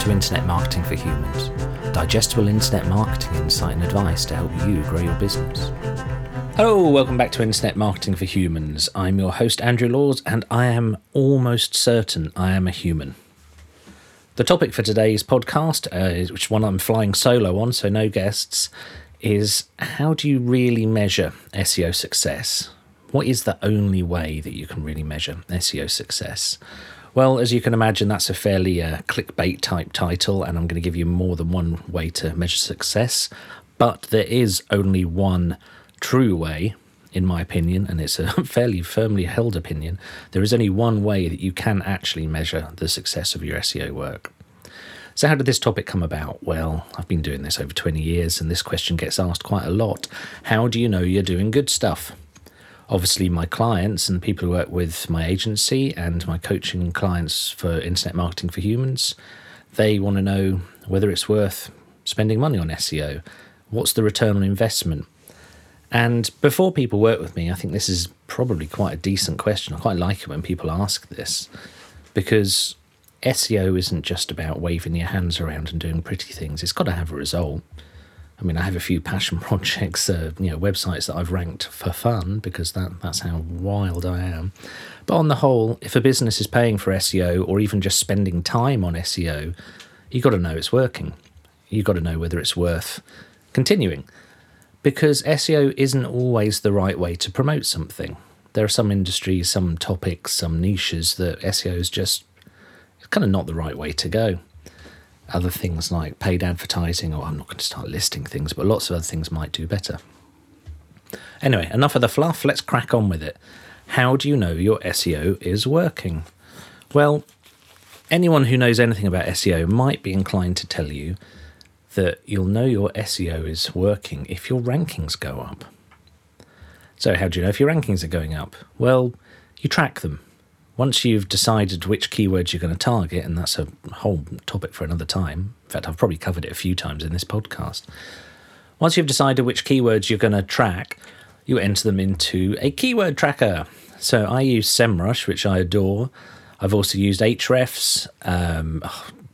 to Internet Marketing for Humans, digestible internet marketing insight and advice to help you grow your business. Hello, welcome back to Internet Marketing for Humans. I'm your host, Andrew Laws, and I am almost certain I am a human. The topic for today's podcast, uh, which one I'm flying solo on, so no guests, is how do you really measure SEO success? What is the only way that you can really measure SEO success? Well, as you can imagine, that's a fairly uh, clickbait type title, and I'm going to give you more than one way to measure success. But there is only one true way, in my opinion, and it's a fairly firmly held opinion. There is only one way that you can actually measure the success of your SEO work. So, how did this topic come about? Well, I've been doing this over 20 years, and this question gets asked quite a lot. How do you know you're doing good stuff? Obviously my clients and people who work with my agency and my coaching clients for internet marketing for humans they want to know whether it's worth spending money on SEO what's the return on investment? And before people work with me I think this is probably quite a decent question. I quite like it when people ask this because SEO isn't just about waving your hands around and doing pretty things. It's got to have a result I mean, I have a few passion projects, uh, you know, websites that I've ranked for fun because that that's how wild I am. But on the whole, if a business is paying for SEO or even just spending time on SEO, you've got to know it's working. You've got to know whether it's worth continuing. Because SEO isn't always the right way to promote something. There are some industries, some topics, some niches that SEO is just it's kind of not the right way to go other things like paid advertising, or I'm not going to start listing things, but lots of other things might do better. Anyway, enough of the fluff, let's crack on with it. How do you know your SEO is working? Well, anyone who knows anything about SEO might be inclined to tell you that you'll know your SEO is working if your rankings go up. So, how do you know if your rankings are going up? Well, you track them. Once you've decided which keywords you're going to target, and that's a whole topic for another time, in fact, I've probably covered it a few times in this podcast. Once you've decided which keywords you're going to track, you enter them into a keyword tracker. So I use SEMrush, which I adore. I've also used Ahrefs, um,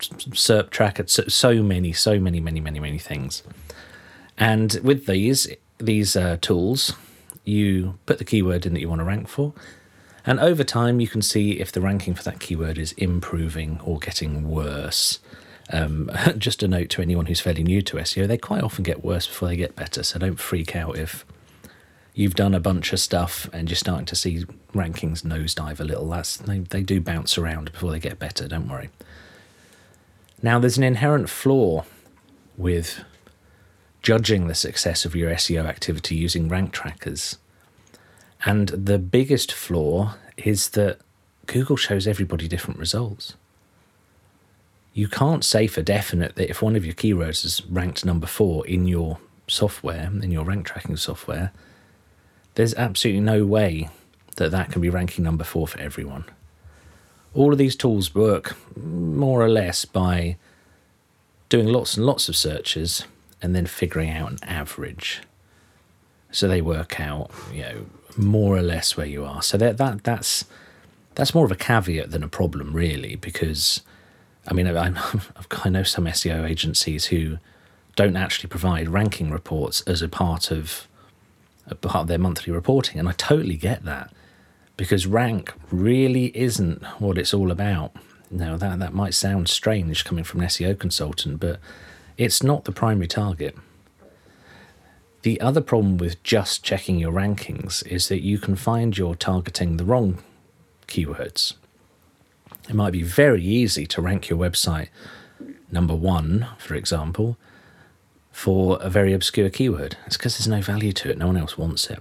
SERP Tracker, so, so, many, so many, many, many, many things. And with these these uh, tools, you put the keyword in that you want to rank for, and over time, you can see if the ranking for that keyword is improving or getting worse. Um, just a note to anyone who's fairly new to SEO, they quite often get worse before they get better. So don't freak out if you've done a bunch of stuff and you're starting to see rankings nosedive a little. That's they, they do bounce around before they get better, don't worry. Now, there's an inherent flaw with judging the success of your SEO activity using rank trackers. And the biggest flaw is that Google shows everybody different results. You can't say for definite that if one of your keywords is ranked number four in your software, in your rank tracking software, there's absolutely no way that that can be ranking number four for everyone. All of these tools work more or less by doing lots and lots of searches and then figuring out an average. So they work out, you know, more or less where you are. So that that that's that's more of a caveat than a problem, really, because I mean, I, I know some SEO agencies who don't actually provide ranking reports as a part of a part of their monthly reporting, and I totally get that because rank really isn't what it's all about. Now that that might sound strange coming from an SEO consultant, but it's not the primary target. The other problem with just checking your rankings is that you can find you're targeting the wrong keywords. It might be very easy to rank your website number one, for example, for a very obscure keyword. It's because there's no value to it, no one else wants it.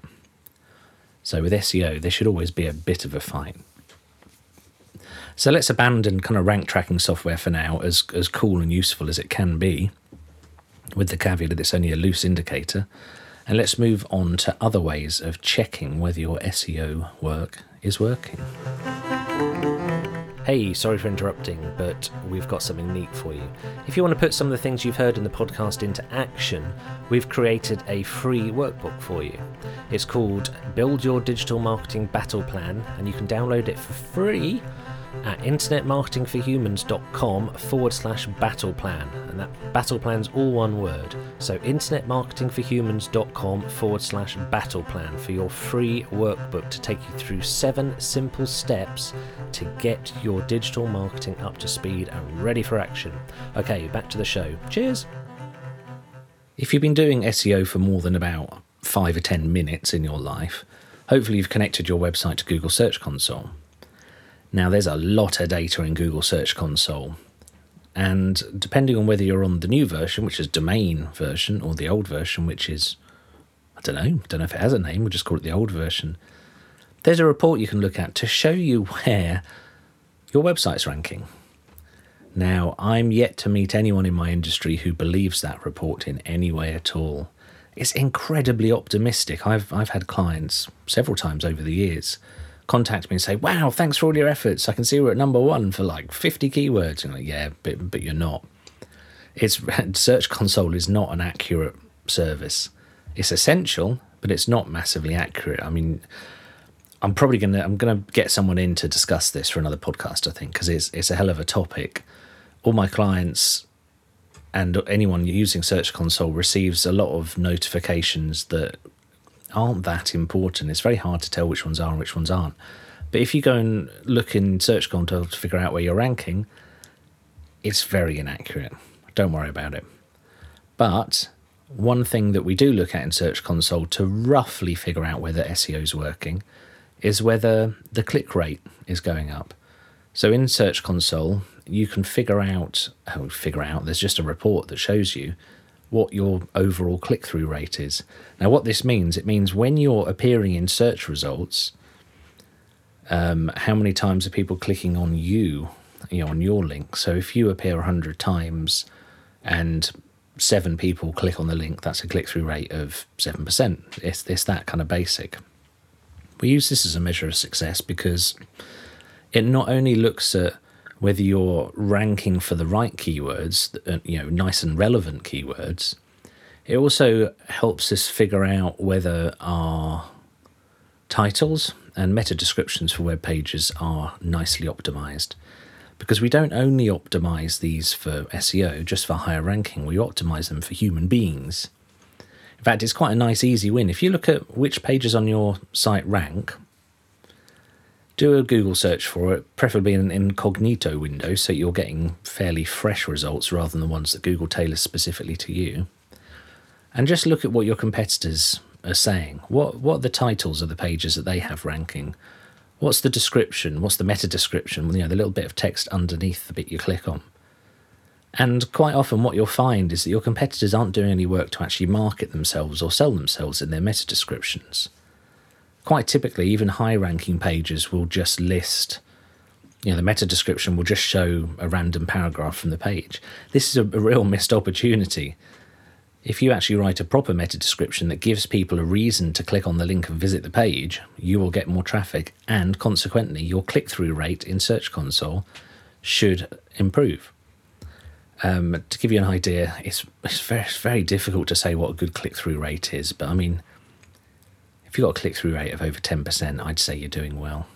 So with SEO, there should always be a bit of a fight. So let's abandon kind of rank tracking software for now, as, as cool and useful as it can be with the caveat that it's only a loose indicator. And let's move on to other ways of checking whether your SEO work is working. Hey, sorry for interrupting, but we've got something neat for you. If you want to put some of the things you've heard in the podcast into action, we've created a free workbook for you. It's called Build Your Digital Marketing Battle Plan, and you can download it for free at internetmarketingforhumans.com forward slash battle plan. And that battle plan's all one word. So internetmarketingforhumans.com forward slash battle plan for your free workbook to take you through seven simple steps to get your digital marketing up to speed and ready for action. Okay, back to the show. Cheers. If you've been doing SEO for more than about five or ten minutes in your life, hopefully you've connected your website to Google Search Console. Now, there's a lot of data in Google Search Console, and depending on whether you're on the new version, which is domain version, or the old version, which is, I don't know, don't know if it has a name, we'll just call it the old version, there's a report you can look at to show you where your website's ranking. Now, I'm yet to meet anyone in my industry who believes that report in any way at all. It's incredibly optimistic. I've, I've had clients several times over the years contact me and say, "Wow, thanks for all your efforts. I can see we're at number one for like 50 keywords." And like, yeah, but but you're not. It's Search Console is not an accurate service. It's essential, but it's not massively accurate. I mean, I'm probably gonna I'm gonna get someone in to discuss this for another podcast. I think because it's it's a hell of a topic. All my clients and anyone using Search Console receives a lot of notifications that aren't that important. It's very hard to tell which ones are and which ones aren't. But if you go and look in Search Console to figure out where you're ranking, it's very inaccurate. Don't worry about it. But one thing that we do look at in Search Console to roughly figure out whether SEO is working is whether the click rate is going up. So in Search Console, you can figure out, oh, figure out, there's just a report that shows you what your overall click through rate is. Now, what this means, it means when you're appearing in search results, um, how many times are people clicking on you, you know, on your link? So if you appear 100 times and seven people click on the link, that's a click through rate of 7%. It's, it's that kind of basic. We use this as a measure of success because it not only looks at whether you're ranking for the right keywords, uh, you know, nice and relevant keywords, it also helps us figure out whether our titles and meta descriptions for web pages are nicely optimized. Because we don't only optimize these for SEO, just for higher ranking, we optimize them for human beings. In fact, it's quite a nice, easy win. If you look at which pages on your site rank, do a Google search for it, preferably in an incognito window, so you're getting fairly fresh results rather than the ones that Google tailors specifically to you. And just look at what your competitors are saying. What what are the titles of the pages that they have ranking? What's the description? What's the meta description? You know, the little bit of text underneath the bit you click on. And quite often, what you'll find is that your competitors aren't doing any work to actually market themselves or sell themselves in their meta descriptions quite typically, even high ranking pages will just list, you know, the meta description will just show a random paragraph from the page. This is a, a real missed opportunity. If you actually write a proper meta description that gives people a reason to click on the link and visit the page, you will get more traffic, and consequently, your click through rate in Search Console should improve. Um, to give you an idea, it's, it's very, it's very difficult to say what a good click through rate is, but I mean, if you've got a click through rate of over 10%, I'd say you're doing well.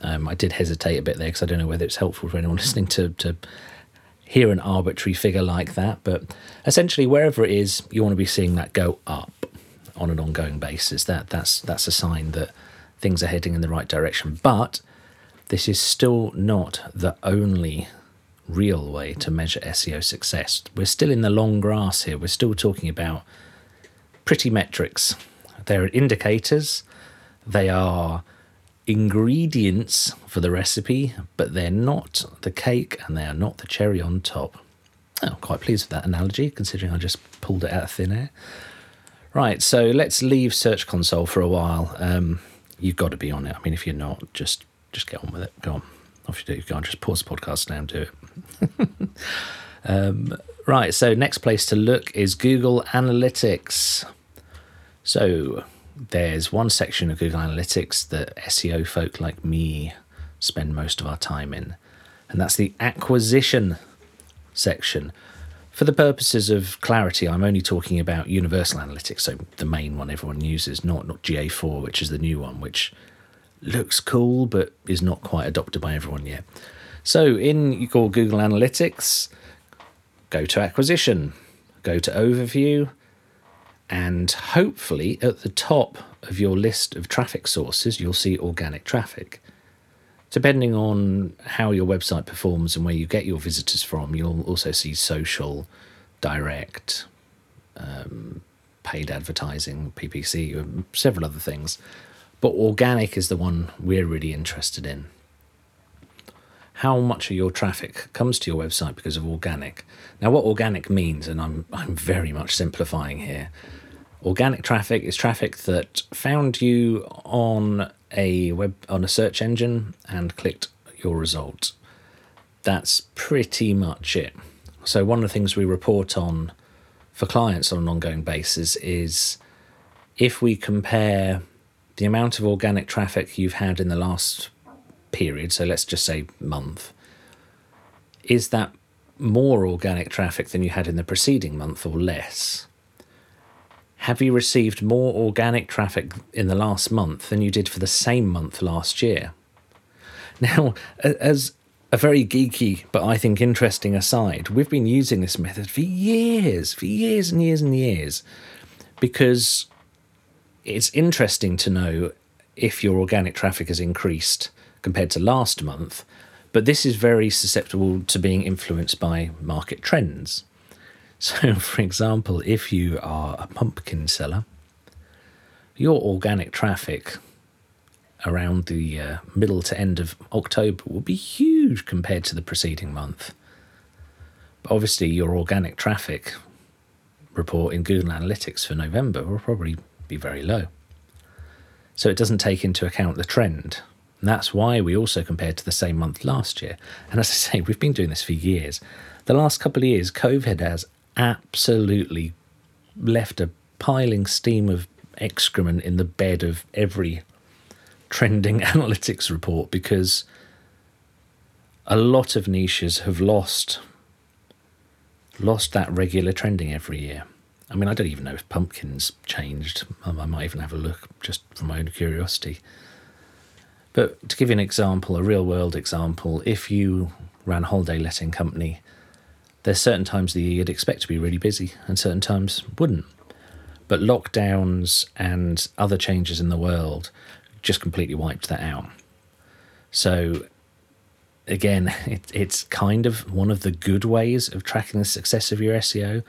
Um, I did hesitate a bit there because I don't know whether it's helpful for anyone listening to, to hear an arbitrary figure like that. But essentially, wherever it is, you want to be seeing that go up on an ongoing basis. That that's that's a sign that things are heading in the right direction. But this is still not the only real way to measure SEO success. We're still in the long grass here. We're still talking about pretty metrics they're indicators, they are ingredients for the recipe, but they're not the cake and they are not the cherry on top. Oh, I'm quite pleased with that analogy, considering I just pulled it out of thin air. Right, so let's leave Search Console for a while. Um, you've got to be on it. I mean, if you're not, just just get on with it. Go on. Off you do. Go on. Just pause the podcast now and do it. um, right, so next place to look is Google Analytics. So there's one section of Google Analytics that SEO folk like me spend most of our time in. and that's the acquisition section. For the purposes of clarity, I'm only talking about Universal Analytics, so the main one everyone uses, not, not GA4, which is the new one, which looks cool but is not quite adopted by everyone yet. So in you call Google Analytics, go to acquisition, go to overview, and hopefully at the top of your list of traffic sources, you'll see organic traffic. Depending on how your website performs and where you get your visitors from, you'll also see social, direct, um, paid advertising, PPC, several other things. But organic is the one we're really interested in. How much of your traffic comes to your website because of organic? Now, what organic means, and I'm, I'm very much simplifying here, Organic traffic is traffic that found you on a web on a search engine and clicked your result. That's pretty much it. So one of the things we report on for clients on an ongoing basis is if we compare the amount of organic traffic you've had in the last period, so let's just say month, is that more organic traffic than you had in the preceding month or less? have you received more organic traffic in the last month than you did for the same month last year? Now, as a very geeky but I think interesting aside, we've been using this method for years, for years and years and years, because it's interesting to know if your organic traffic has increased compared to last month, but this is very susceptible to being influenced by market trends. So, for example, if you are a pumpkin seller, your organic traffic around the uh, middle to end of October will be huge compared to the preceding month. But obviously, your organic traffic report in Google Analytics for November will probably be very low. So it doesn't take into account the trend. And that's why we also compared to the same month last year. And as I say, we've been doing this for years. The last couple of years, COVID has absolutely left a piling steam of excrement in the bed of every trending analytics report because a lot of niches have lost lost that regular trending every year. I mean, I don't even know if pumpkins changed. I might even have a look just from my own curiosity. But to give you an example, a real world example, if you ran a holiday letting company there's certain times that you'd expect to be really busy and certain times wouldn't. But lockdowns and other changes in the world just completely wiped that out. So, again, it, it's kind of one of the good ways of tracking the success of your SEO,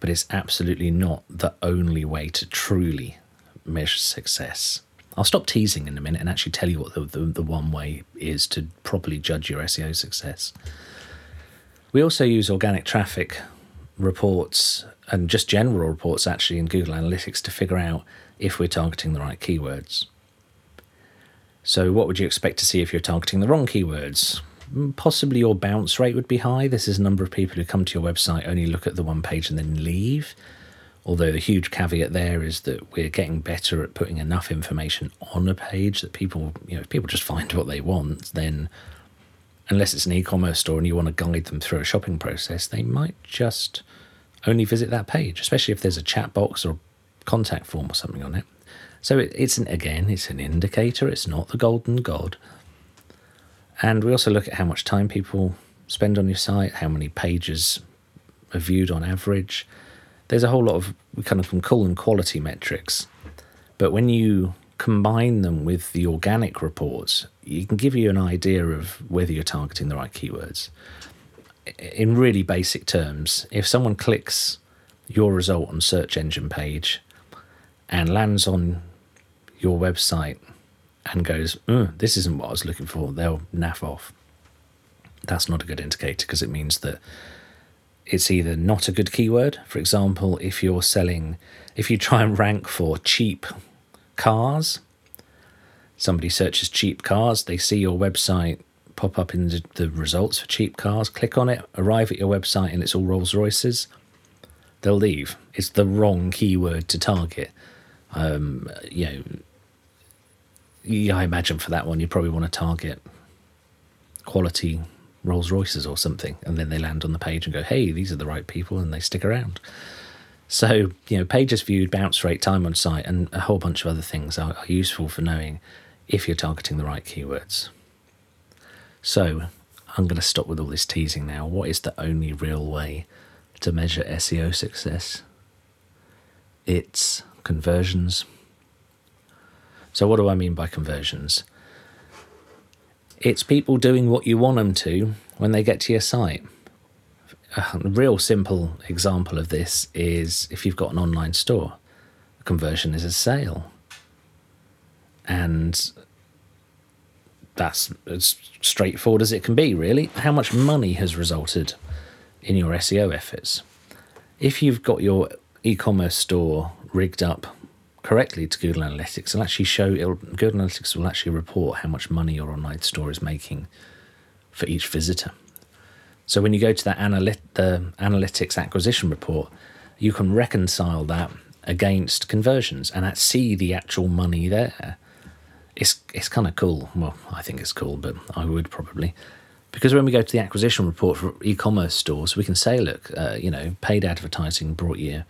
but it's absolutely not the only way to truly measure success. I'll stop teasing in a minute and actually tell you what the, the, the one way is to properly judge your SEO success. We also use organic traffic reports and just general reports actually in Google Analytics to figure out if we're targeting the right keywords. So, what would you expect to see if you're targeting the wrong keywords? Mm, possibly your bounce rate would be high. This is a number of people who come to your website, only look at the one page and then leave. Although the huge caveat there is that we're getting better at putting enough information on a page that people, you know, if people just find what they want, then unless it's an e-commerce store and you want to guide them through a shopping process, they might just only visit that page, especially if there's a chat box or contact form or something on it. So it, it's again, it's an indicator. It's not the golden god. And we also look at how much time people spend on your site, how many pages are viewed on average. There's a whole lot of kind of call them quality metrics, but when you combine them with the organic reports, you can give you an idea of whether you're targeting the right keywords. In really basic terms, if someone clicks your result on search engine page and lands on your website and goes, mm, this isn't what I was looking for, they'll naff off. That's not a good indicator because it means that it's either not a good keyword. For example, if you're selling, if you try and rank for cheap cars. Somebody searches cheap cars, they see your website pop up in the results for cheap cars, click on it, arrive at your website, and it's all Rolls Royces. They'll leave. It's the wrong keyword to target. Um, you know, yeah, I imagine for that one, you probably want to target quality Rolls Royces or something, and then they land on the page and go, "Hey, these are the right people," and they stick around. So you know, pages viewed, bounce rate, time on site, and a whole bunch of other things are, are useful for knowing if you're targeting the right keywords. So I'm going to stop with all this teasing now. What is the only real way to measure SEO success? It's conversions. So, what do I mean by conversions? It's people doing what you want them to when they get to your site. A real simple example of this is if you've got an online store, a conversion is a sale. And that's as straightforward as it can be, really. How much money has resulted in your SEO efforts? If you've got your e commerce store rigged up correctly to Google Analytics, it'll actually show, it'll, Google Analytics will actually report how much money your online store is making for each visitor. So when you go to that analyt- the analytics acquisition report, you can reconcile that against conversions and see the actual money there it's it's kind of cool. Well, I think it's cool, but I would probably because when we go to the acquisition report for e-commerce stores, we can say, look, uh, you know, paid advertising brought you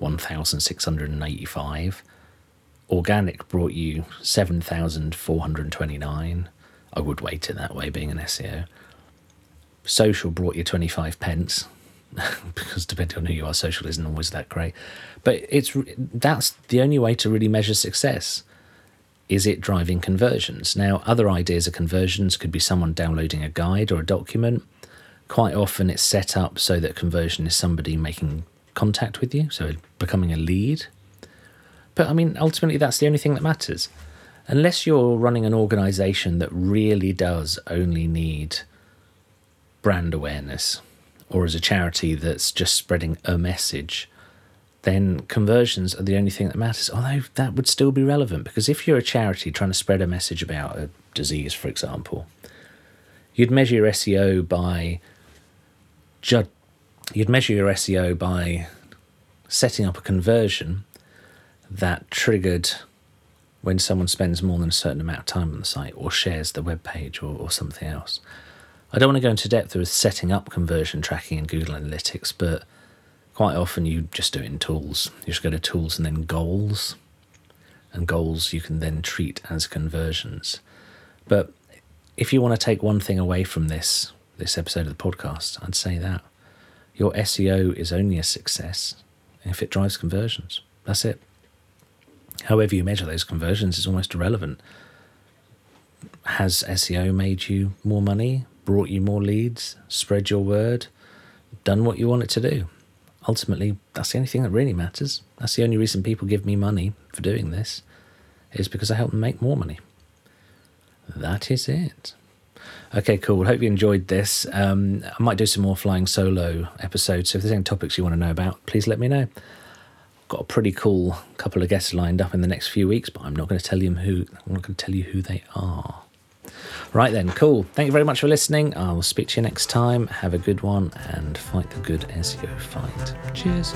one thousand six hundred and eighty-five. Organic brought you seven thousand four hundred twenty-nine. I would weight it that way, being an SEO. Social brought you twenty-five pence. because depending on who you are, social isn't always that great. But it's that's the only way to really measure success is it driving conversions? Now, other ideas of conversions could be someone downloading a guide or a document. Quite often, it's set up so that conversion is somebody making contact with you, so becoming a lead. But I mean, ultimately, that's the only thing that matters. Unless you're running an organization that really does only need brand awareness, or as a charity that's just spreading a message, then conversions are the only thing that matters. Although that would still be relevant because if you're a charity trying to spread a message about a disease, for example, you'd measure your SEO by you'd measure your SEO by setting up a conversion that triggered when someone spends more than a certain amount of time on the site or shares the web page or, or something else. I don't want to go into depth with setting up conversion tracking in Google Analytics, but quite often you just do it in tools. You just go to tools and then goals. And goals you can then treat as conversions. But if you want to take one thing away from this this episode of the podcast, I'd say that your SEO is only a success if it drives conversions. That's it. However you measure those conversions is almost irrelevant. Has SEO made you more money, brought you more leads, spread your word, done what you want it to do? ultimately, that's the only thing that really matters. That's the only reason people give me money for doing this, is because I help them make more money. That is it. Okay, cool. Hope you enjoyed this. Um, I might do some more flying solo episodes. So if there's any topics you want to know about, please let me know. Got a pretty cool couple of guests lined up in the next few weeks, but I'm not going to tell you who. I'm not going to tell you who they are. Right then, cool. Thank you very much for listening. I'll speak to you next time. Have a good one and fight the good SEO fight. Cheers.